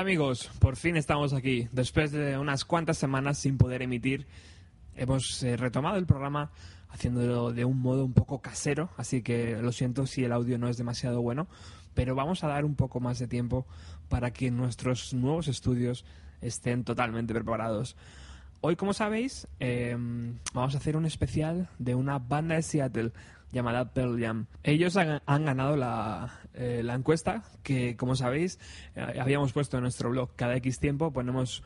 Hola amigos, por fin estamos aquí. Después de unas cuantas semanas sin poder emitir, hemos eh, retomado el programa haciéndolo de un modo un poco casero, así que lo siento si el audio no es demasiado bueno, pero vamos a dar un poco más de tiempo para que nuestros nuevos estudios estén totalmente preparados. Hoy, como sabéis, eh, vamos a hacer un especial de una banda de Seattle llamada Pearl Jam. Ellos han, ganado la, eh, la encuesta que, como sabéis, eh, habíamos puesto en nuestro blog. Cada X tiempo ponemos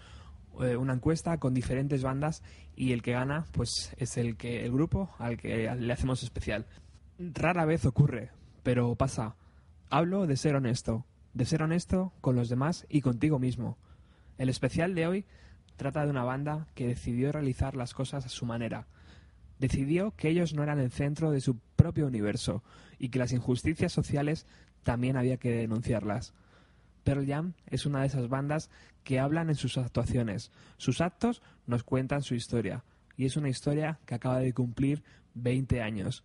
eh, una encuesta con diferentes bandas y el que gana pues es el que el grupo al que le hacemos especial. Rara vez ocurre, pero pasa. Hablo de ser honesto, de ser honesto con los demás y contigo mismo. El especial de hoy trata de una banda que decidió realizar las cosas a su manera. Decidió que ellos no eran el centro de su propio universo y que las injusticias sociales también había que denunciarlas. Pearl Jam es una de esas bandas que hablan en sus actuaciones. Sus actos nos cuentan su historia. Y es una historia que acaba de cumplir 20 años.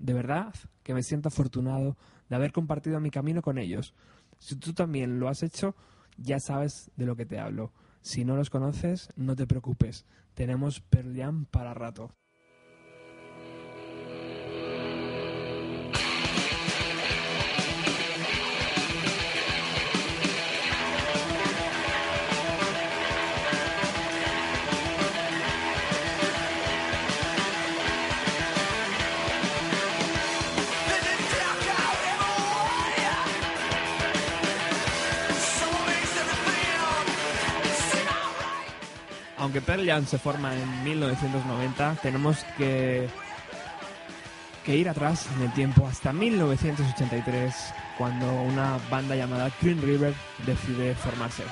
De verdad que me siento afortunado de haber compartido mi camino con ellos. Si tú también lo has hecho, ya sabes de lo que te hablo. Si no los conoces, no te preocupes. Tenemos Pearl Jam para rato. Aunque Pearl Jam se forma en 1990, tenemos que, que ir atrás en el tiempo hasta 1983, cuando una banda llamada Green River decide formarse.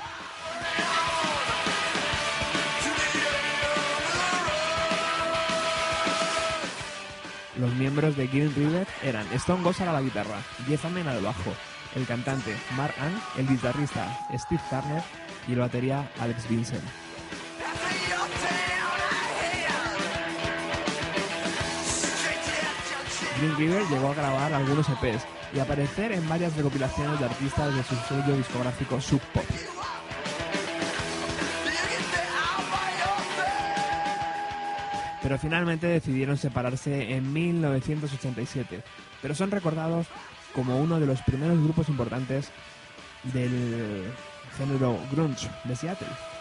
Los miembros de Green River eran Stone Gossard a la guitarra, Jeff Amen al bajo, el cantante Mark Ann, el guitarrista Steve Turner y el batería Alex Vincent. Green River llegó a grabar algunos EPs y aparecer en varias recopilaciones de artistas de su sello discográfico Sub Pop. Pero finalmente decidieron separarse en 1987, pero son recordados como uno de los primeros grupos importantes del género grunge de Seattle.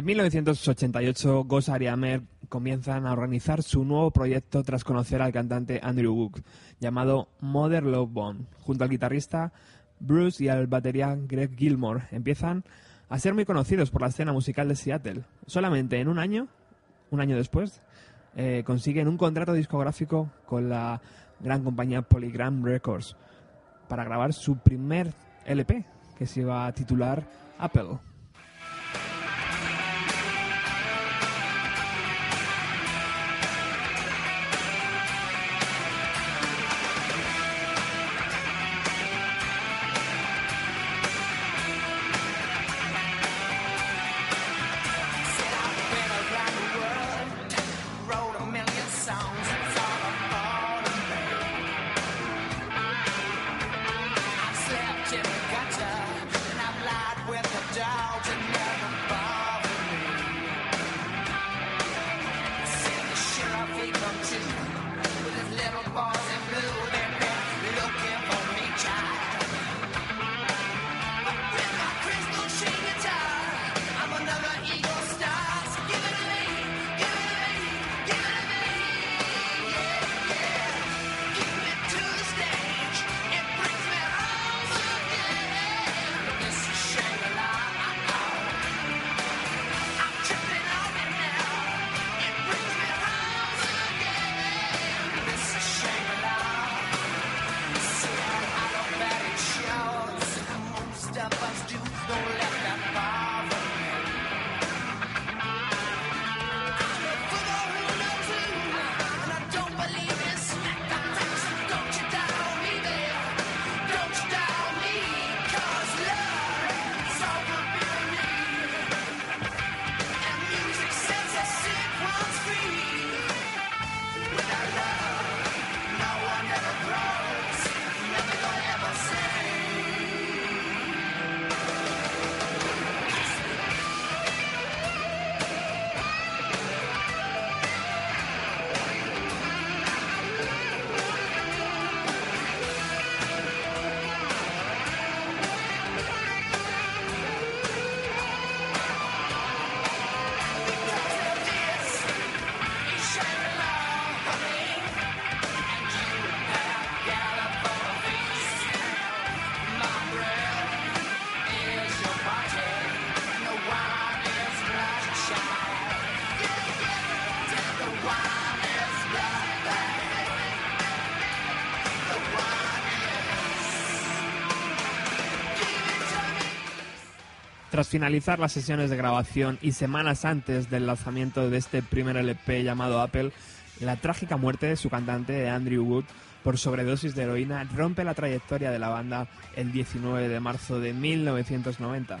En 1988, Gossard y Amer comienzan a organizar su nuevo proyecto tras conocer al cantante Andrew Wood, llamado Mother Love Bone. Junto al guitarrista Bruce y al batería Greg Gilmore empiezan a ser muy conocidos por la escena musical de Seattle. Solamente en un año un año después, eh, consiguen un contrato discográfico con la gran compañía Polygram Records para grabar su primer LP, que se iba a titular Apple. Tras finalizar las sesiones de grabación y semanas antes del lanzamiento de este primer LP llamado Apple, la trágica muerte de su cantante Andrew Wood por sobredosis de heroína rompe la trayectoria de la banda el 19 de marzo de 1990.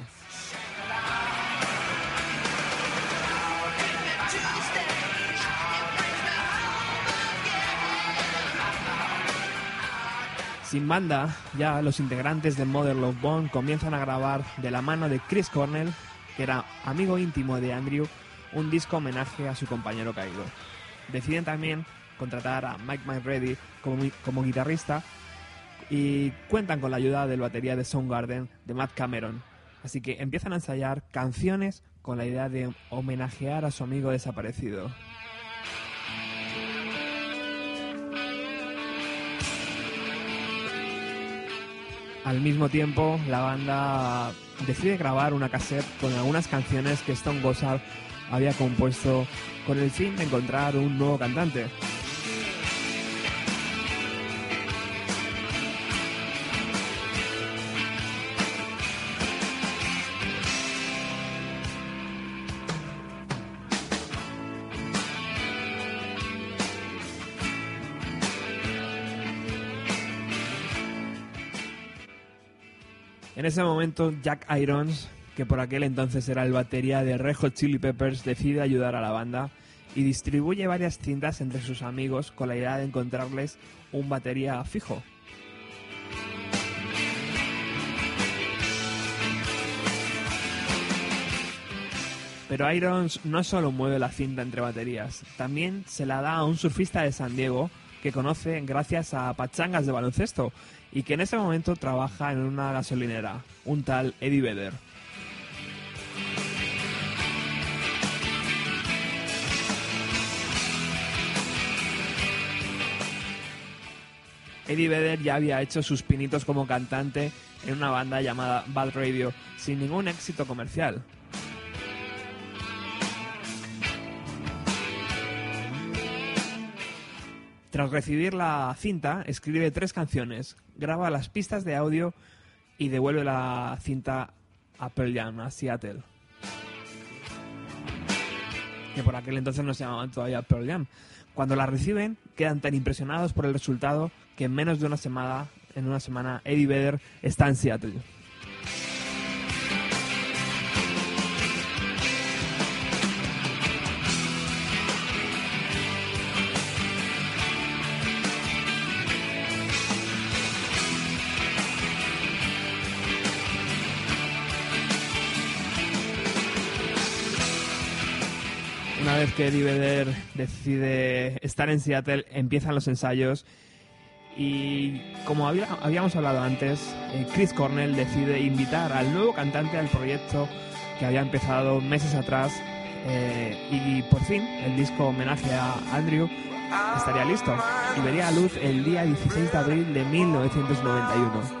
Sin banda, ya los integrantes de Mother Love Bone comienzan a grabar de la mano de Chris Cornell, que era amigo íntimo de Andrew, un disco homenaje a su compañero caído. Deciden también contratar a Mike McReady como, como guitarrista y cuentan con la ayuda del batería de Soundgarden de Matt Cameron. Así que empiezan a ensayar canciones con la idea de homenajear a su amigo desaparecido. Al mismo tiempo, la banda decide grabar una cassette con algunas canciones que Stone Gossard había compuesto con el fin de encontrar un nuevo cantante. Ese momento, Jack Irons, que por aquel entonces era el batería de Red Hot Chili Peppers, decide ayudar a la banda y distribuye varias cintas entre sus amigos con la idea de encontrarles un batería fijo. Pero Irons no solo mueve la cinta entre baterías, también se la da a un surfista de San Diego que conoce gracias a pachangas de baloncesto y que en ese momento trabaja en una gasolinera, un tal Eddie Vedder. Eddie Vedder ya había hecho sus pinitos como cantante en una banda llamada Bad Radio, sin ningún éxito comercial. Tras recibir la cinta, escribe tres canciones, graba las pistas de audio y devuelve la cinta a Pearl Jam, a Seattle. Que por aquel entonces no se llamaban todavía Pearl Jam. Cuando la reciben, quedan tan impresionados por el resultado que en menos de una semana, en una semana, Eddie Vedder está en Seattle. Vez que Eddie decide estar en Seattle, empiezan los ensayos y como había- habíamos hablado antes, eh, Chris Cornell decide invitar al nuevo cantante al proyecto que había empezado meses atrás eh, y por fin el disco homenaje a Andrew estaría listo y vería a luz el día 16 de abril de 1991.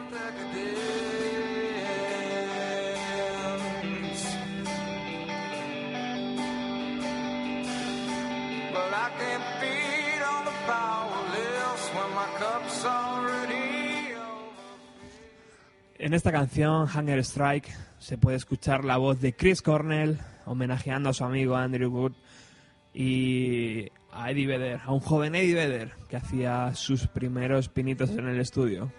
En esta canción, Hunger Strike, se puede escuchar la voz de Chris Cornell homenajeando a su amigo Andrew Wood y a Eddie Vedder, a un joven Eddie Vedder que hacía sus primeros pinitos en el estudio.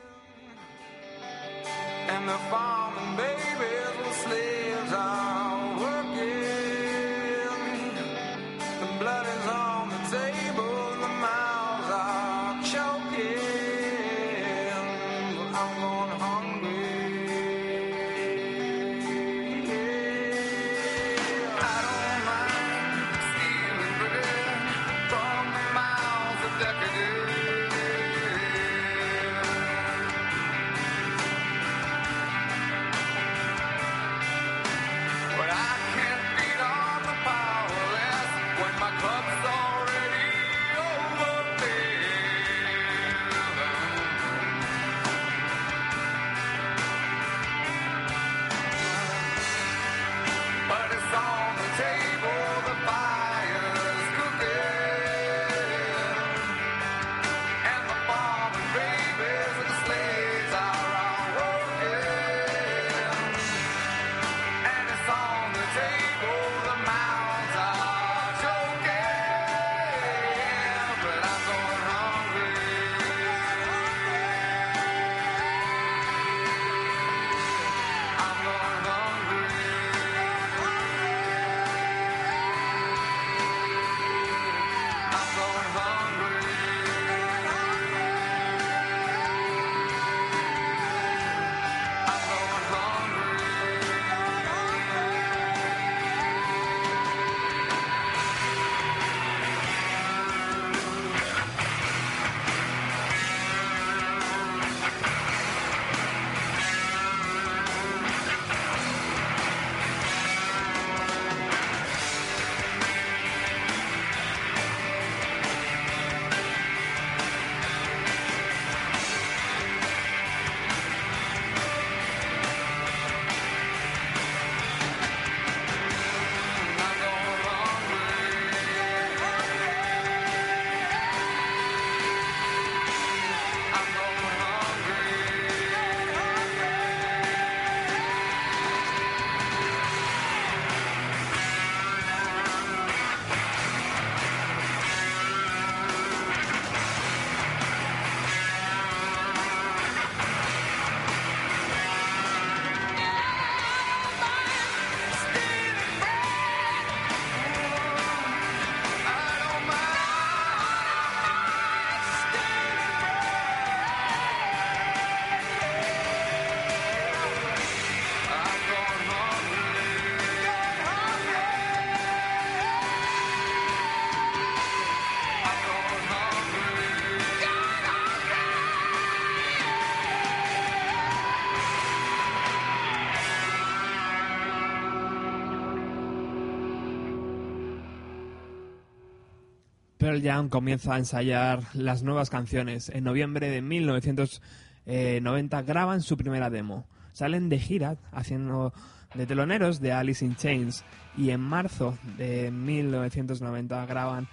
Pearl Jam comienza a ensayar las nuevas canciones. En noviembre de 1990 graban su primera demo. Salen de gira haciendo de teloneros de Alice in Chains y en marzo de 1990 graban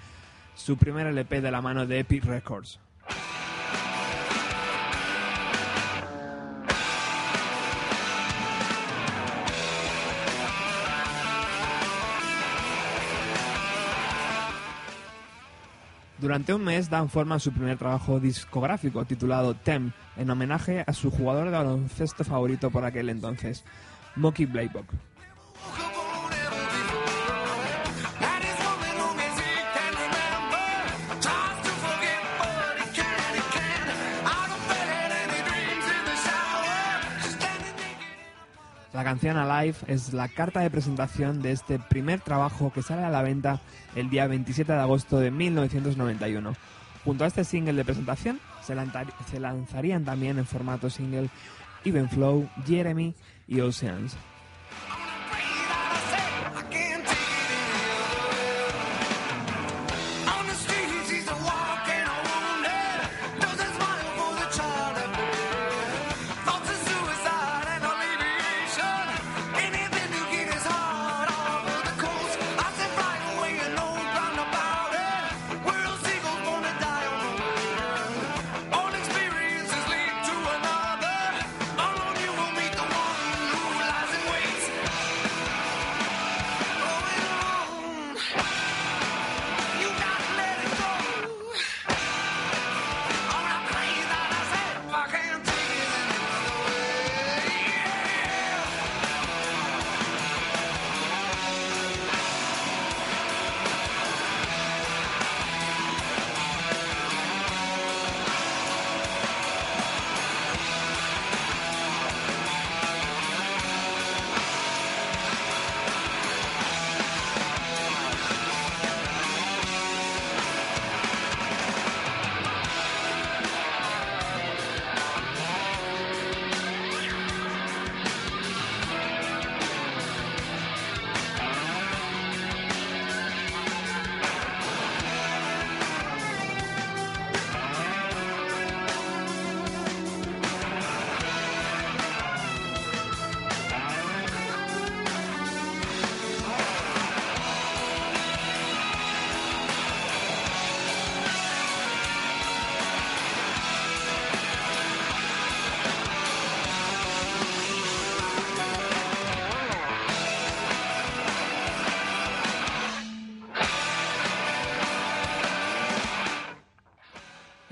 su primer LP de la mano de Epic Records. Durante un mes dan forma a su primer trabajo discográfico titulado Tem, en homenaje a su jugador de baloncesto favorito por aquel entonces, Mocky Blaylock. La canción Alive es la carta de presentación de este primer trabajo que sale a la venta el día 27 de agosto de 1991. Junto a este single de presentación se, se lanzarían también en formato single Even Flow, Jeremy y Oceans.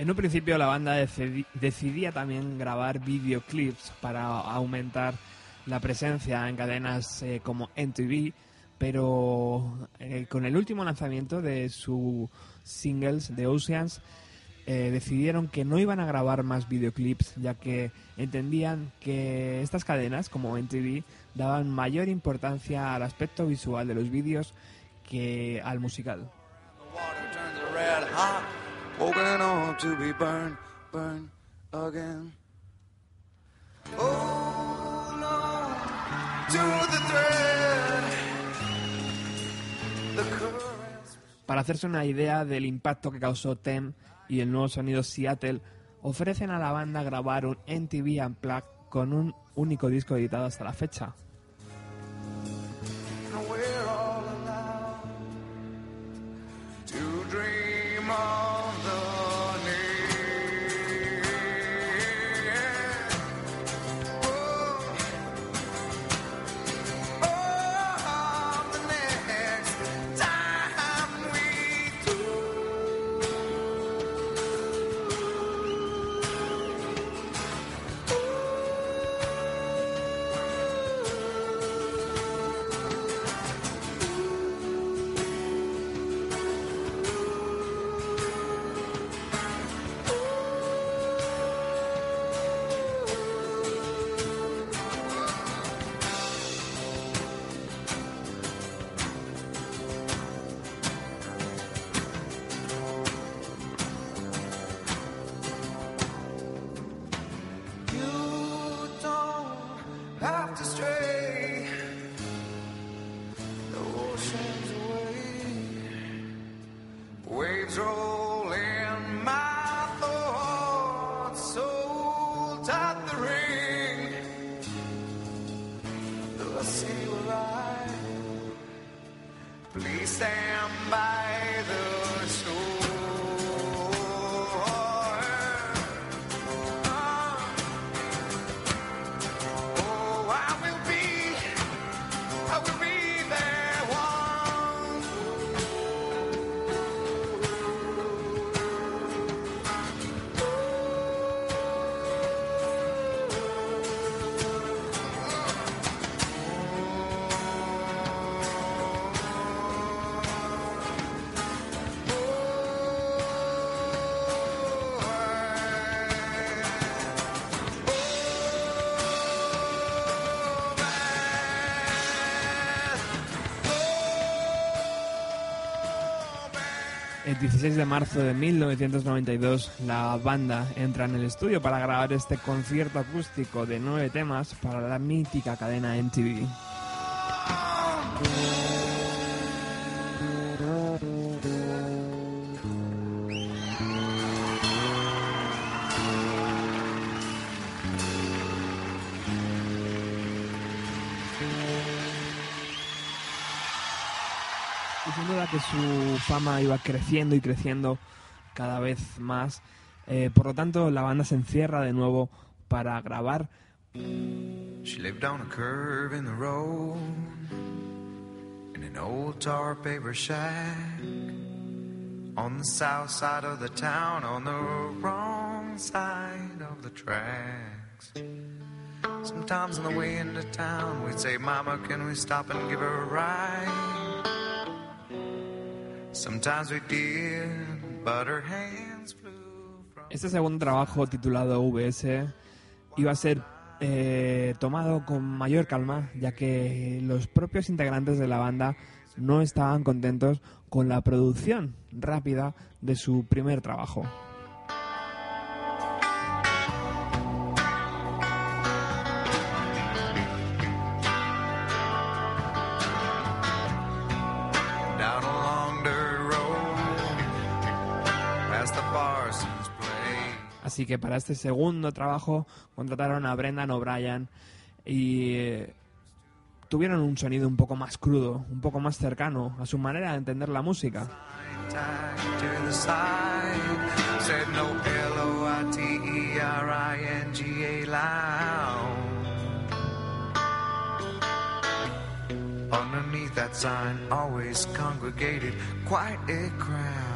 En un principio la banda decidía también grabar videoclips para aumentar la presencia en cadenas eh, como MTV, pero eh, con el último lanzamiento de su singles de Oceans eh, decidieron que no iban a grabar más videoclips ya que entendían que estas cadenas como MTV daban mayor importancia al aspecto visual de los vídeos que al musical. Para hacerse una idea del impacto que causó Tem y el nuevo sonido Seattle, ofrecen a la banda grabar un MTV Unplugged con un único disco editado hasta la fecha. El 16 de marzo de 1992, la banda entra en el estudio para grabar este concierto acústico de nueve temas para la mítica cadena MTV. Fama iba creciendo y creciendo cada vez más. Eh, por lo tanto, la banda se encierra de nuevo para grabar. She lived on a curve in the road in an old tar paper shack on the south side of the town, on the wrong side of the tracks. Sometimes on the way into town, we'd say, Mama, can we stop and give her a ride? Este segundo trabajo, titulado VS, iba a ser eh, tomado con mayor calma, ya que los propios integrantes de la banda no estaban contentos con la producción rápida de su primer trabajo. Así que para este segundo trabajo contrataron a Brendan O'Brien y eh, tuvieron un sonido un poco más crudo, un poco más cercano a su manera de entender la música. Underneath that sign, always congregated quite a crowd.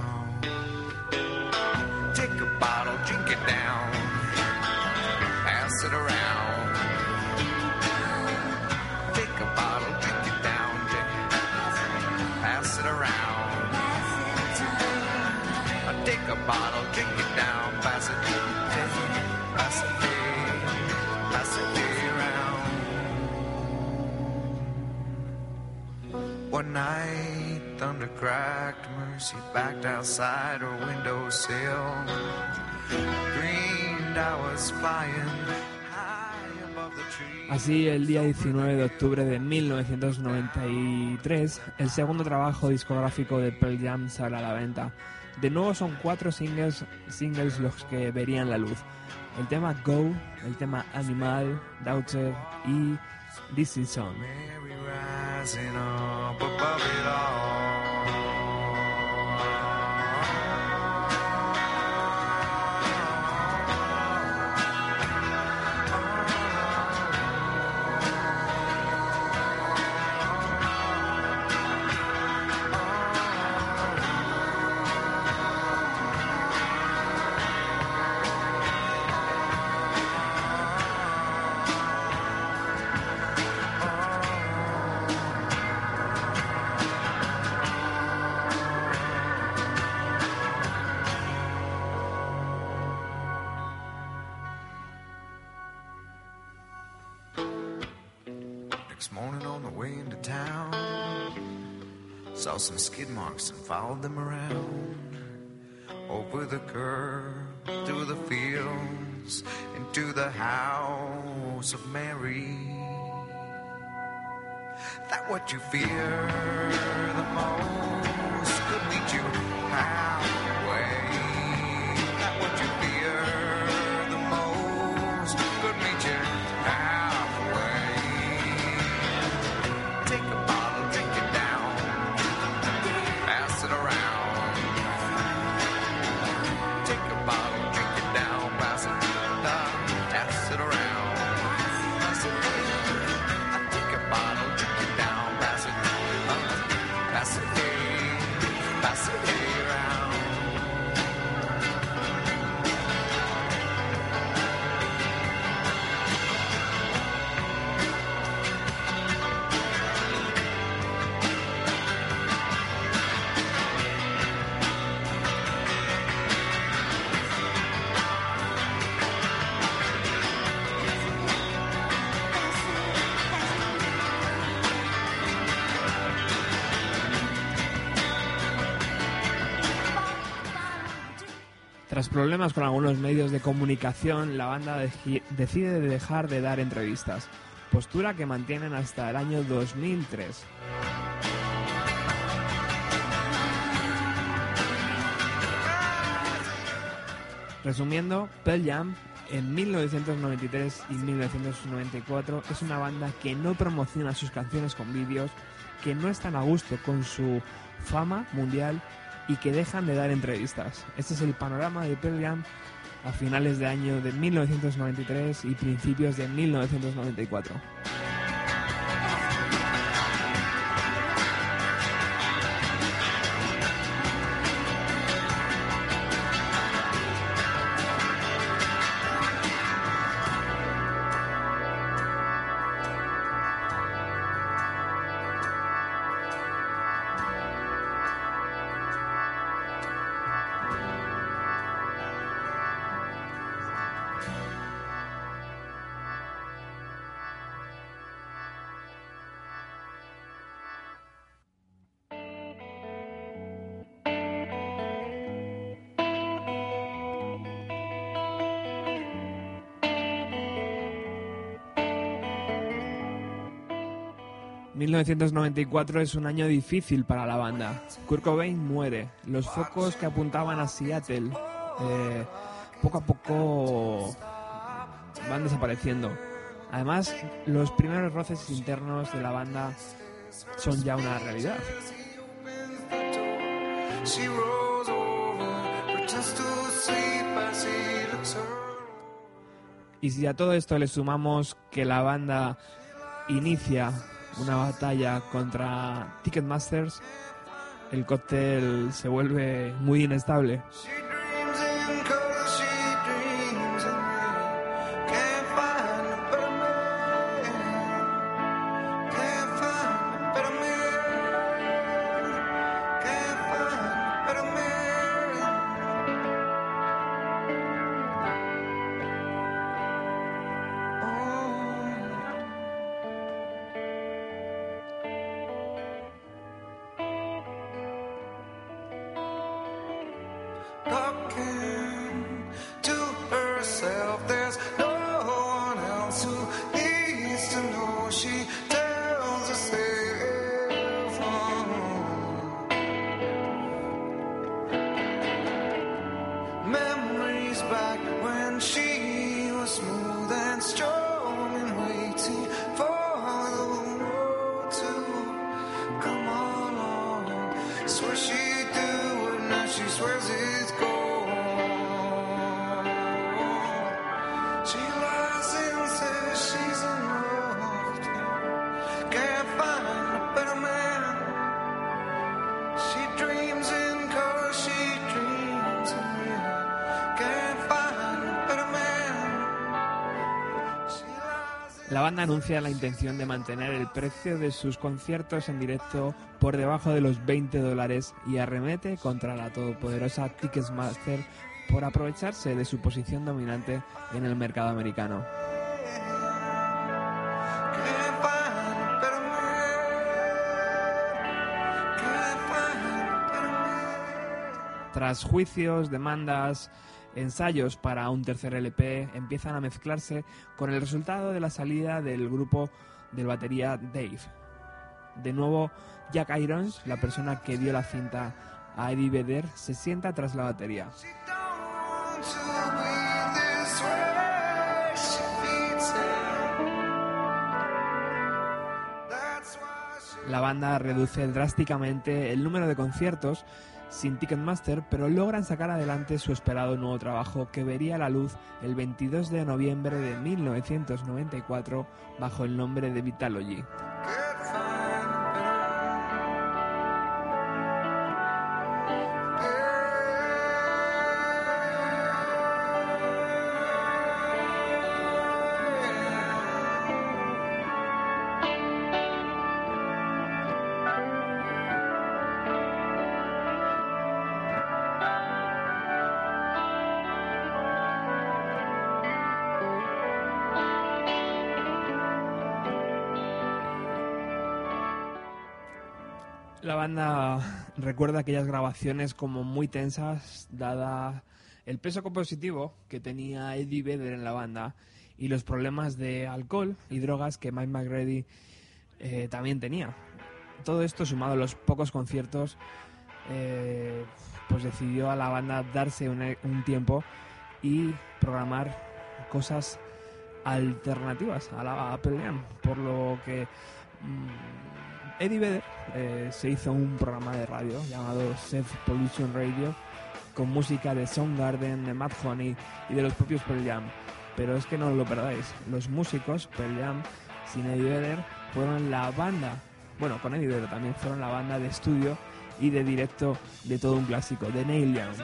Drink it down, pass it around. Take a bottle, drink it down, pass it around. Take a bottle, drink it down, pass it, pass it, pass it, pass it around. One night, thunder cracked, Mercy backed outside her windowsill. Así, el día 19 de octubre de 1993, el segundo trabajo discográfico de Pearl Jam sale a la venta. De nuevo son cuatro singles, singles los que verían la luz. El tema Go, el tema Animal, Doubter y This Is On. Next morning on the way into town, saw some skid marks and followed them around. Over the curb, through the fields, into the house of Mary. That what you fear the most could meet you halfway. Problemas con algunos medios de comunicación, la banda decide dejar de dar entrevistas, postura que mantienen hasta el año 2003. Resumiendo, Pearl Jam en 1993 y 1994 es una banda que no promociona sus canciones con vídeos, que no están a gusto con su fama mundial y que dejan de dar entrevistas. Este es el panorama de Pearl a finales de año de 1993 y principios de 1994. ...1994 es un año difícil para la banda. Kurt Cobain muere. Los focos que apuntaban a Seattle... eh, poco a poco... van desapareciendo. Además, los primeros roces internos de la banda... son ya una realidad. Y si a todo esto le sumamos que la banda inicia una batalla contra Ticketmasters, el cóctel se vuelve muy inestable. Banda anuncia la intención de mantener el precio de sus conciertos en directo por debajo de los 20 dólares y arremete contra la todopoderosa Ticketmaster por aprovecharse de su posición dominante en el mercado americano. Tras juicios, demandas, ensayos para un tercer LP, empiezan a mezclarse con el resultado de la salida del grupo del batería Dave. De nuevo, Jack Irons, la persona que dio la cinta a Eddie Vedder, se sienta tras la batería. La banda reduce drásticamente el número de conciertos sin Ticketmaster, pero logran sacar adelante su esperado nuevo trabajo que vería la luz el 22 de noviembre de 1994 bajo el nombre de Vitalogy. Recuerda aquellas grabaciones como muy tensas, dada el peso compositivo que tenía Eddie Vedder en la banda y los problemas de alcohol y drogas que Mike McGrady eh, también tenía. Todo esto sumado a los pocos conciertos, eh, pues decidió a la banda darse un, tiempo y programar cosas alternativas a la Apple por lo que mm, Eddie Vedder eh, se hizo un programa de radio llamado Self Pollution Radio con música de Soundgarden, de Matt Honey y de los propios Pearl Jam. Pero es que no lo perdáis, los músicos Pearl Jam sin Eddie Vedder fueron la banda, bueno, con Eddie Vedder también fueron la banda de estudio y de directo de todo un clásico, de Neil Young.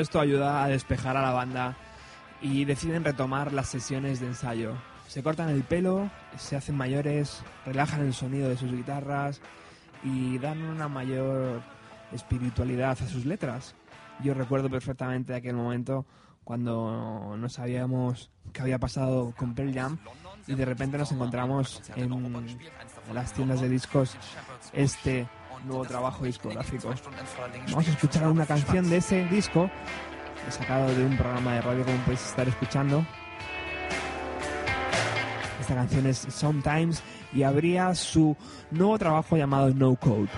Esto ayuda a despejar a la banda y deciden retomar las sesiones de ensayo. Se cortan el pelo, se hacen mayores, relajan el sonido de sus guitarras y dan una mayor espiritualidad a sus letras. Yo recuerdo perfectamente aquel momento cuando no sabíamos qué había pasado con Pearl Jam y de repente nos encontramos en las tiendas de discos este nuevo trabajo discográfico. Vamos a escuchar una canción de ese disco, sacado de un programa de radio como podéis estar escuchando. Esta canción es Sometimes y habría su nuevo trabajo llamado No Code.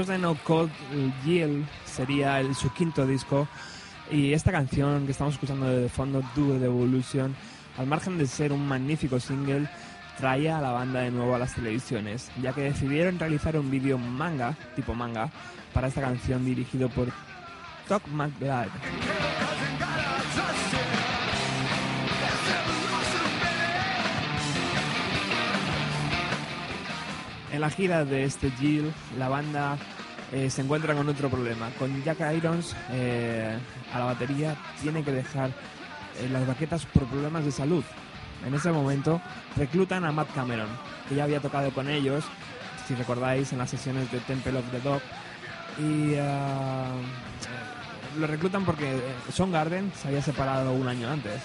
Después de No Code, Yield sería el, su quinto disco y esta canción que estamos escuchando de fondo, Do the Evolution, al margen de ser un magnífico single, traía a la banda de nuevo a las televisiones, ya que decidieron realizar un vídeo manga, tipo manga, para esta canción dirigido por Doc McBride. En la gira de este Jill, la banda eh, se encuentra con otro problema. Con Jack Irons eh, a la batería tiene que dejar eh, las baquetas por problemas de salud. En ese momento reclutan a Matt Cameron, que ya había tocado con ellos, si recordáis, en las sesiones de Temple of the Dog. Y ah, lo reclutan porque Son Garden se había separado un año antes.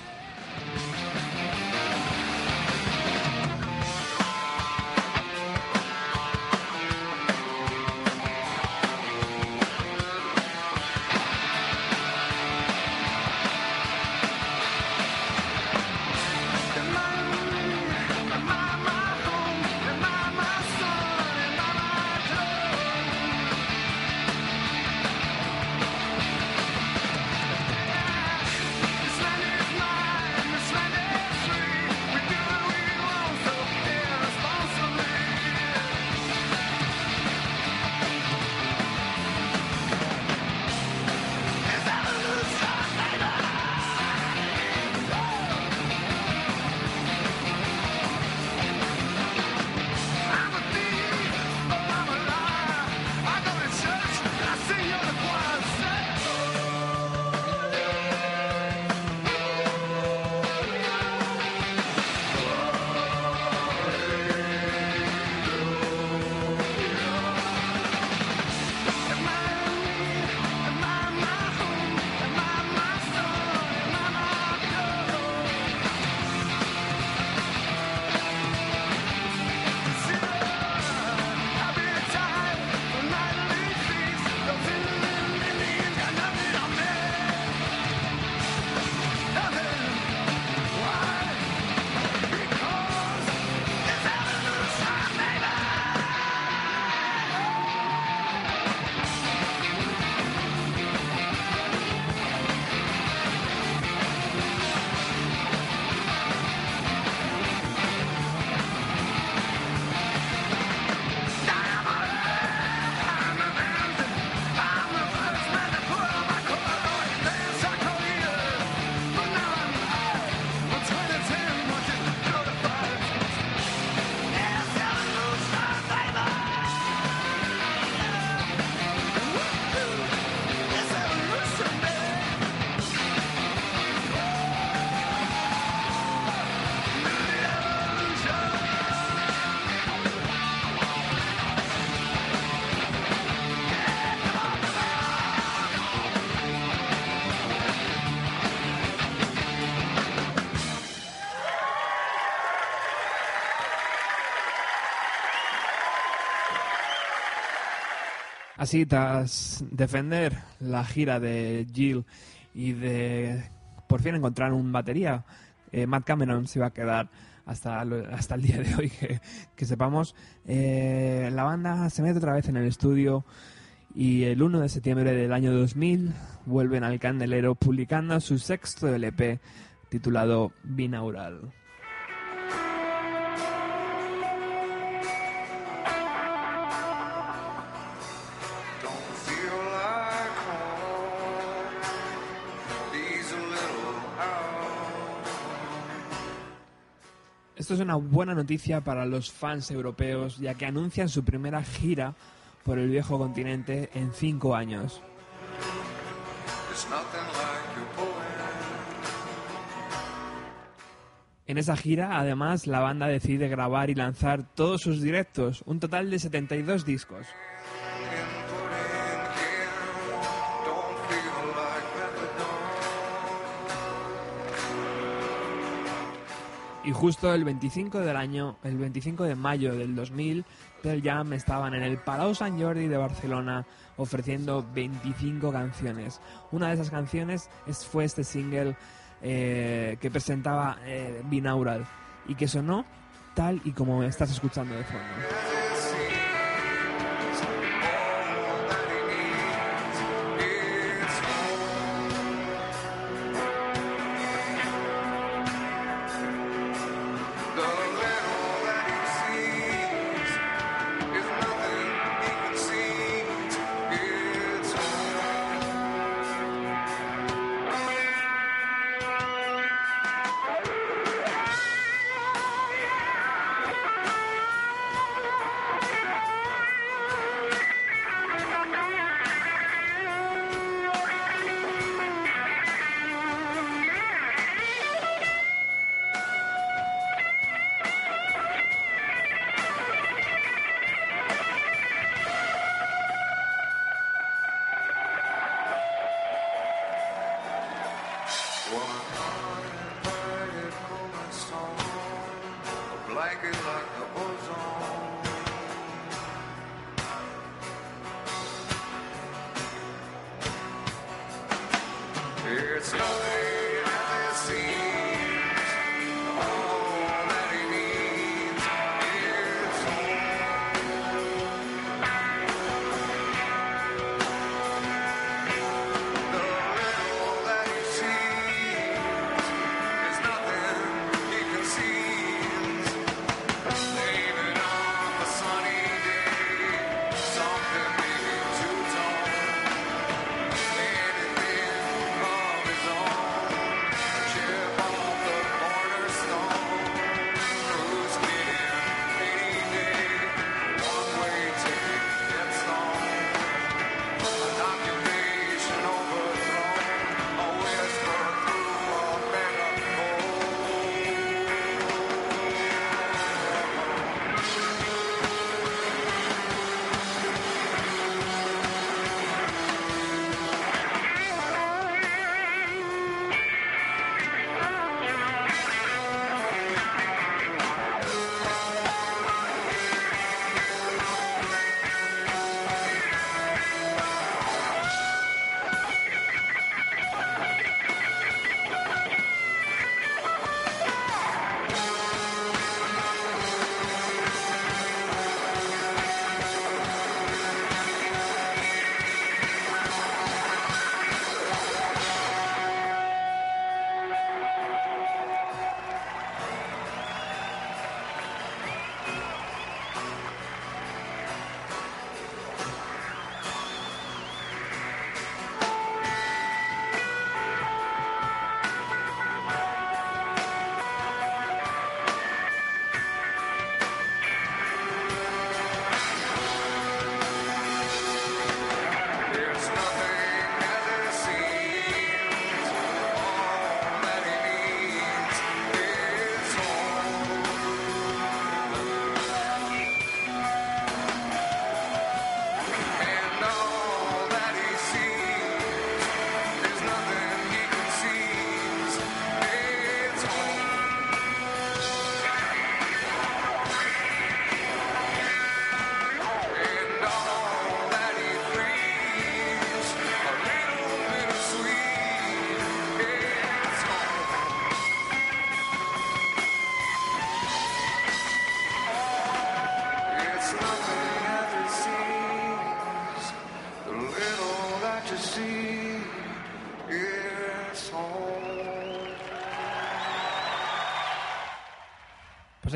Tras defender la gira de Jill y de por fin encontrar un batería, eh, Matt Cameron se iba a quedar hasta, hasta el día de hoy, que, que sepamos. Eh, la banda se mete otra vez en el estudio y el 1 de septiembre del año 2000 vuelven al candelero publicando su sexto LP titulado Binaural. Esto es una buena noticia para los fans europeos, ya que anuncian su primera gira por el viejo continente en cinco años. En esa gira, además, la banda decide grabar y lanzar todos sus directos, un total de 72 discos. Y justo el 25 del año, el 25 de mayo del 2000, Pearl Jam estaban en el Palau Sant Jordi de Barcelona ofreciendo 25 canciones. Una de esas canciones es- fue este single eh, que presentaba eh, Binaural y que sonó tal y como estás escuchando de fondo.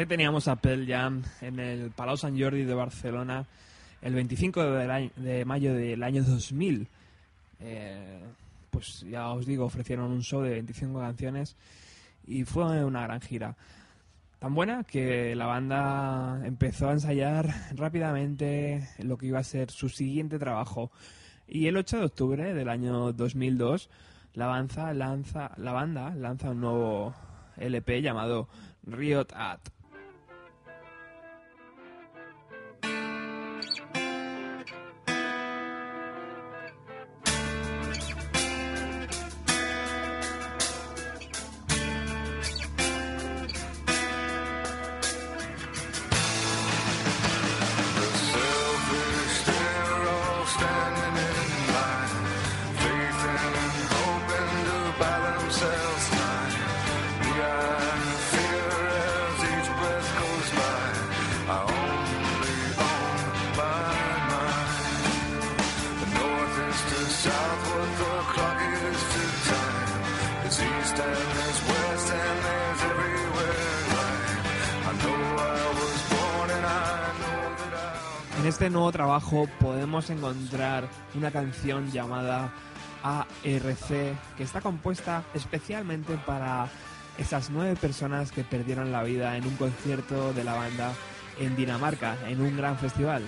Teníamos a Pearl Jam en el Palau Sant Jordi de Barcelona el 25 del año- de mayo del año 2000. Eh, pues ya os digo, ofrecieron un show de 25 canciones y fue una gran gira. Tan buena que la banda empezó a ensayar rápidamente lo que iba a ser su siguiente trabajo. Y el 8 de octubre del año 2002, la, banda lanza, la banda lanza un nuevo LP llamado Riot At. Podemos encontrar una canción llamada ARC que está compuesta especialmente para esas nueve personas que perdieron la vida en un concierto de la banda en Dinamarca, en un gran festival.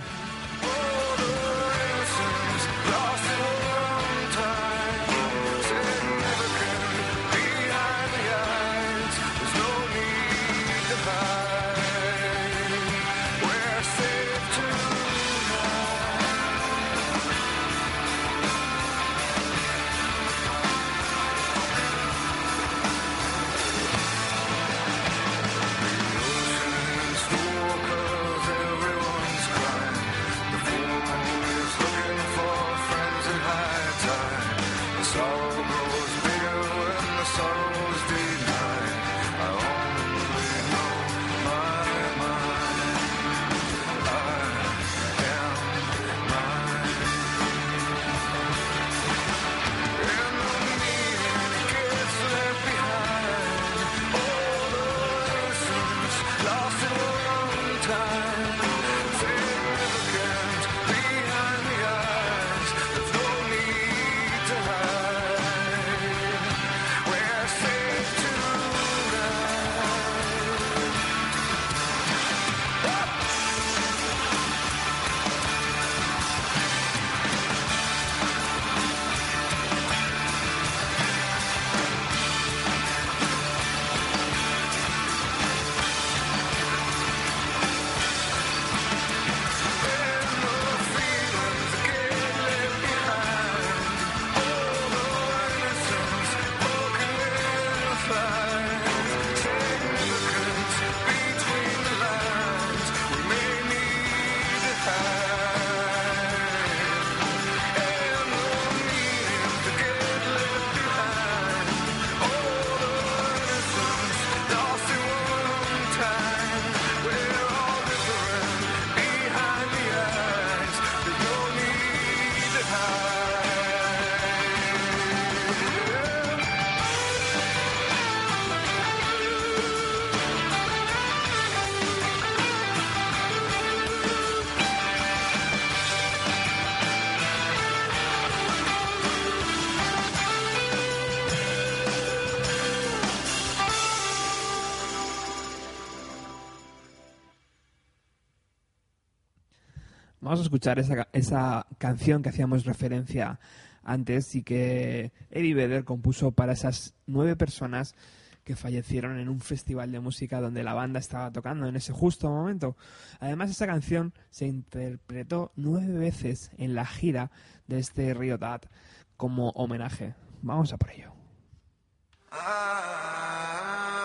Vamos a escuchar esa, esa canción que hacíamos referencia antes y que Eddie Vedder compuso para esas nueve personas que fallecieron en un festival de música donde la banda estaba tocando en ese justo momento. Además, esa canción se interpretó nueve veces en la gira de este Río Dad como homenaje. Vamos a por ello. En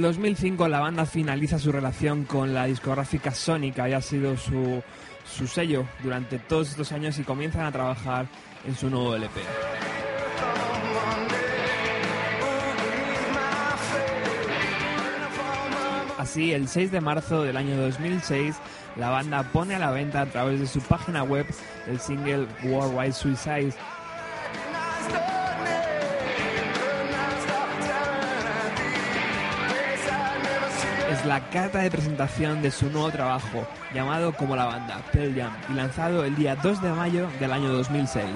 el 2005 la banda finaliza su relación con la discográfica Sony, que había sido su, su sello durante todos estos años y comienzan a trabajar en su nuevo LP. Así, el 6 de marzo del año 2006, la banda pone a la venta a través de su página web el single Worldwide Suicide, la carta de presentación de su nuevo trabajo, llamado como la banda, Pearl Jam, y lanzado el día 2 de mayo del año 2006.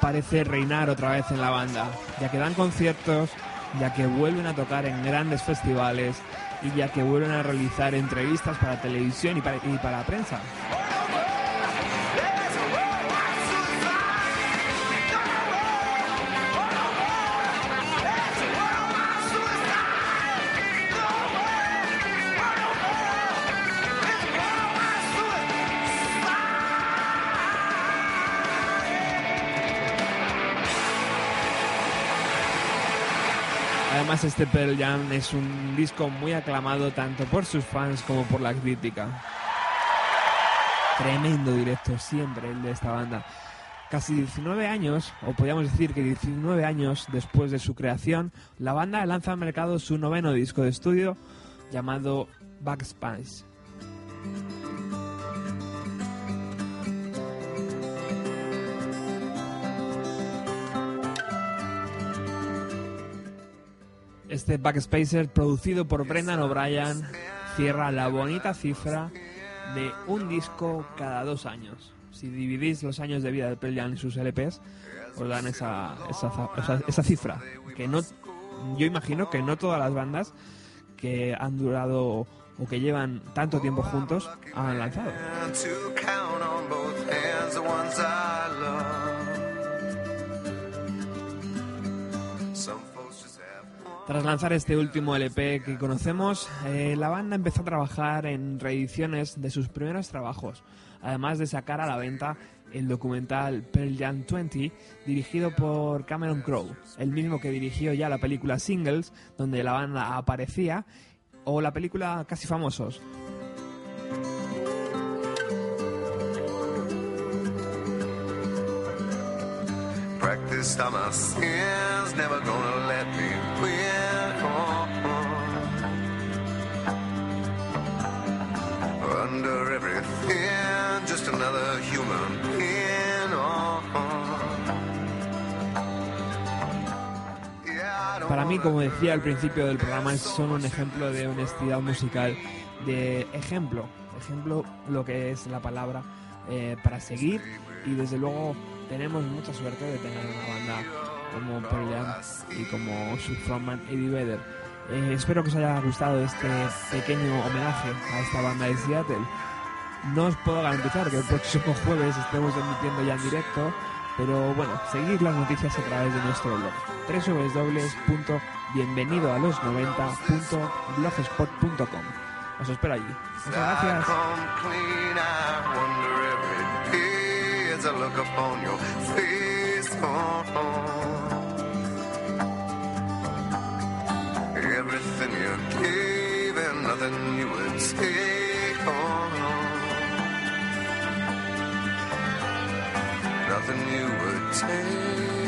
Parece reinar otra vez en la banda, ya que dan conciertos, ya que vuelven a tocar en grandes festivales y ya que vuelven a realizar entrevistas para televisión y para, y para la prensa. Este Pearl Jam es un disco muy aclamado tanto por sus fans como por la crítica. Tremendo directo siempre el de esta banda. Casi 19 años, o podríamos decir que 19 años después de su creación, la banda lanza al mercado su noveno disco de estudio llamado Backspace. Este Backspacer, producido por Brendan O'Brien, cierra la bonita cifra de un disco cada dos años. Si dividís los años de vida de Pearl y sus LPs, os dan esa, esa, esa- esa cifra. Que no, yo imagino que no todas las bandas que han durado o que llevan tanto tiempo juntos han lanzado. Tras lanzar este último LP que conocemos, eh, la banda empezó a trabajar en reediciones de sus primeros trabajos, además de sacar a la venta el documental Pearl Jam 20, dirigido por Cameron Crowe, el mismo que dirigió ya la película Singles, donde la banda aparecía, o la película Casi Famosos. Practiced on my never gonna let me Under everything, just another human being. Oh. Yeah, I don't Para mí, como decía al principio del programa, son un ejemplo de honestidad musical, de ejemplo, ejemplo lo que es la palabra eh, para seguir y desde luego tenemos mucha suerte de tener una banda como Pearl Jam y como su frontman Eddie Vedder. Eh, espero que os haya gustado este pequeño homenaje a esta banda de Seattle. No os puedo garantizar que el próximo jueves estemos emitiendo ya en directo, pero bueno, seguid las noticias a través de nuestro blog www.bienvenidoalos90.blogspot.com Os espero allí. Muchas gracias. You gave and nothing you would take. Oh, nothing you would take.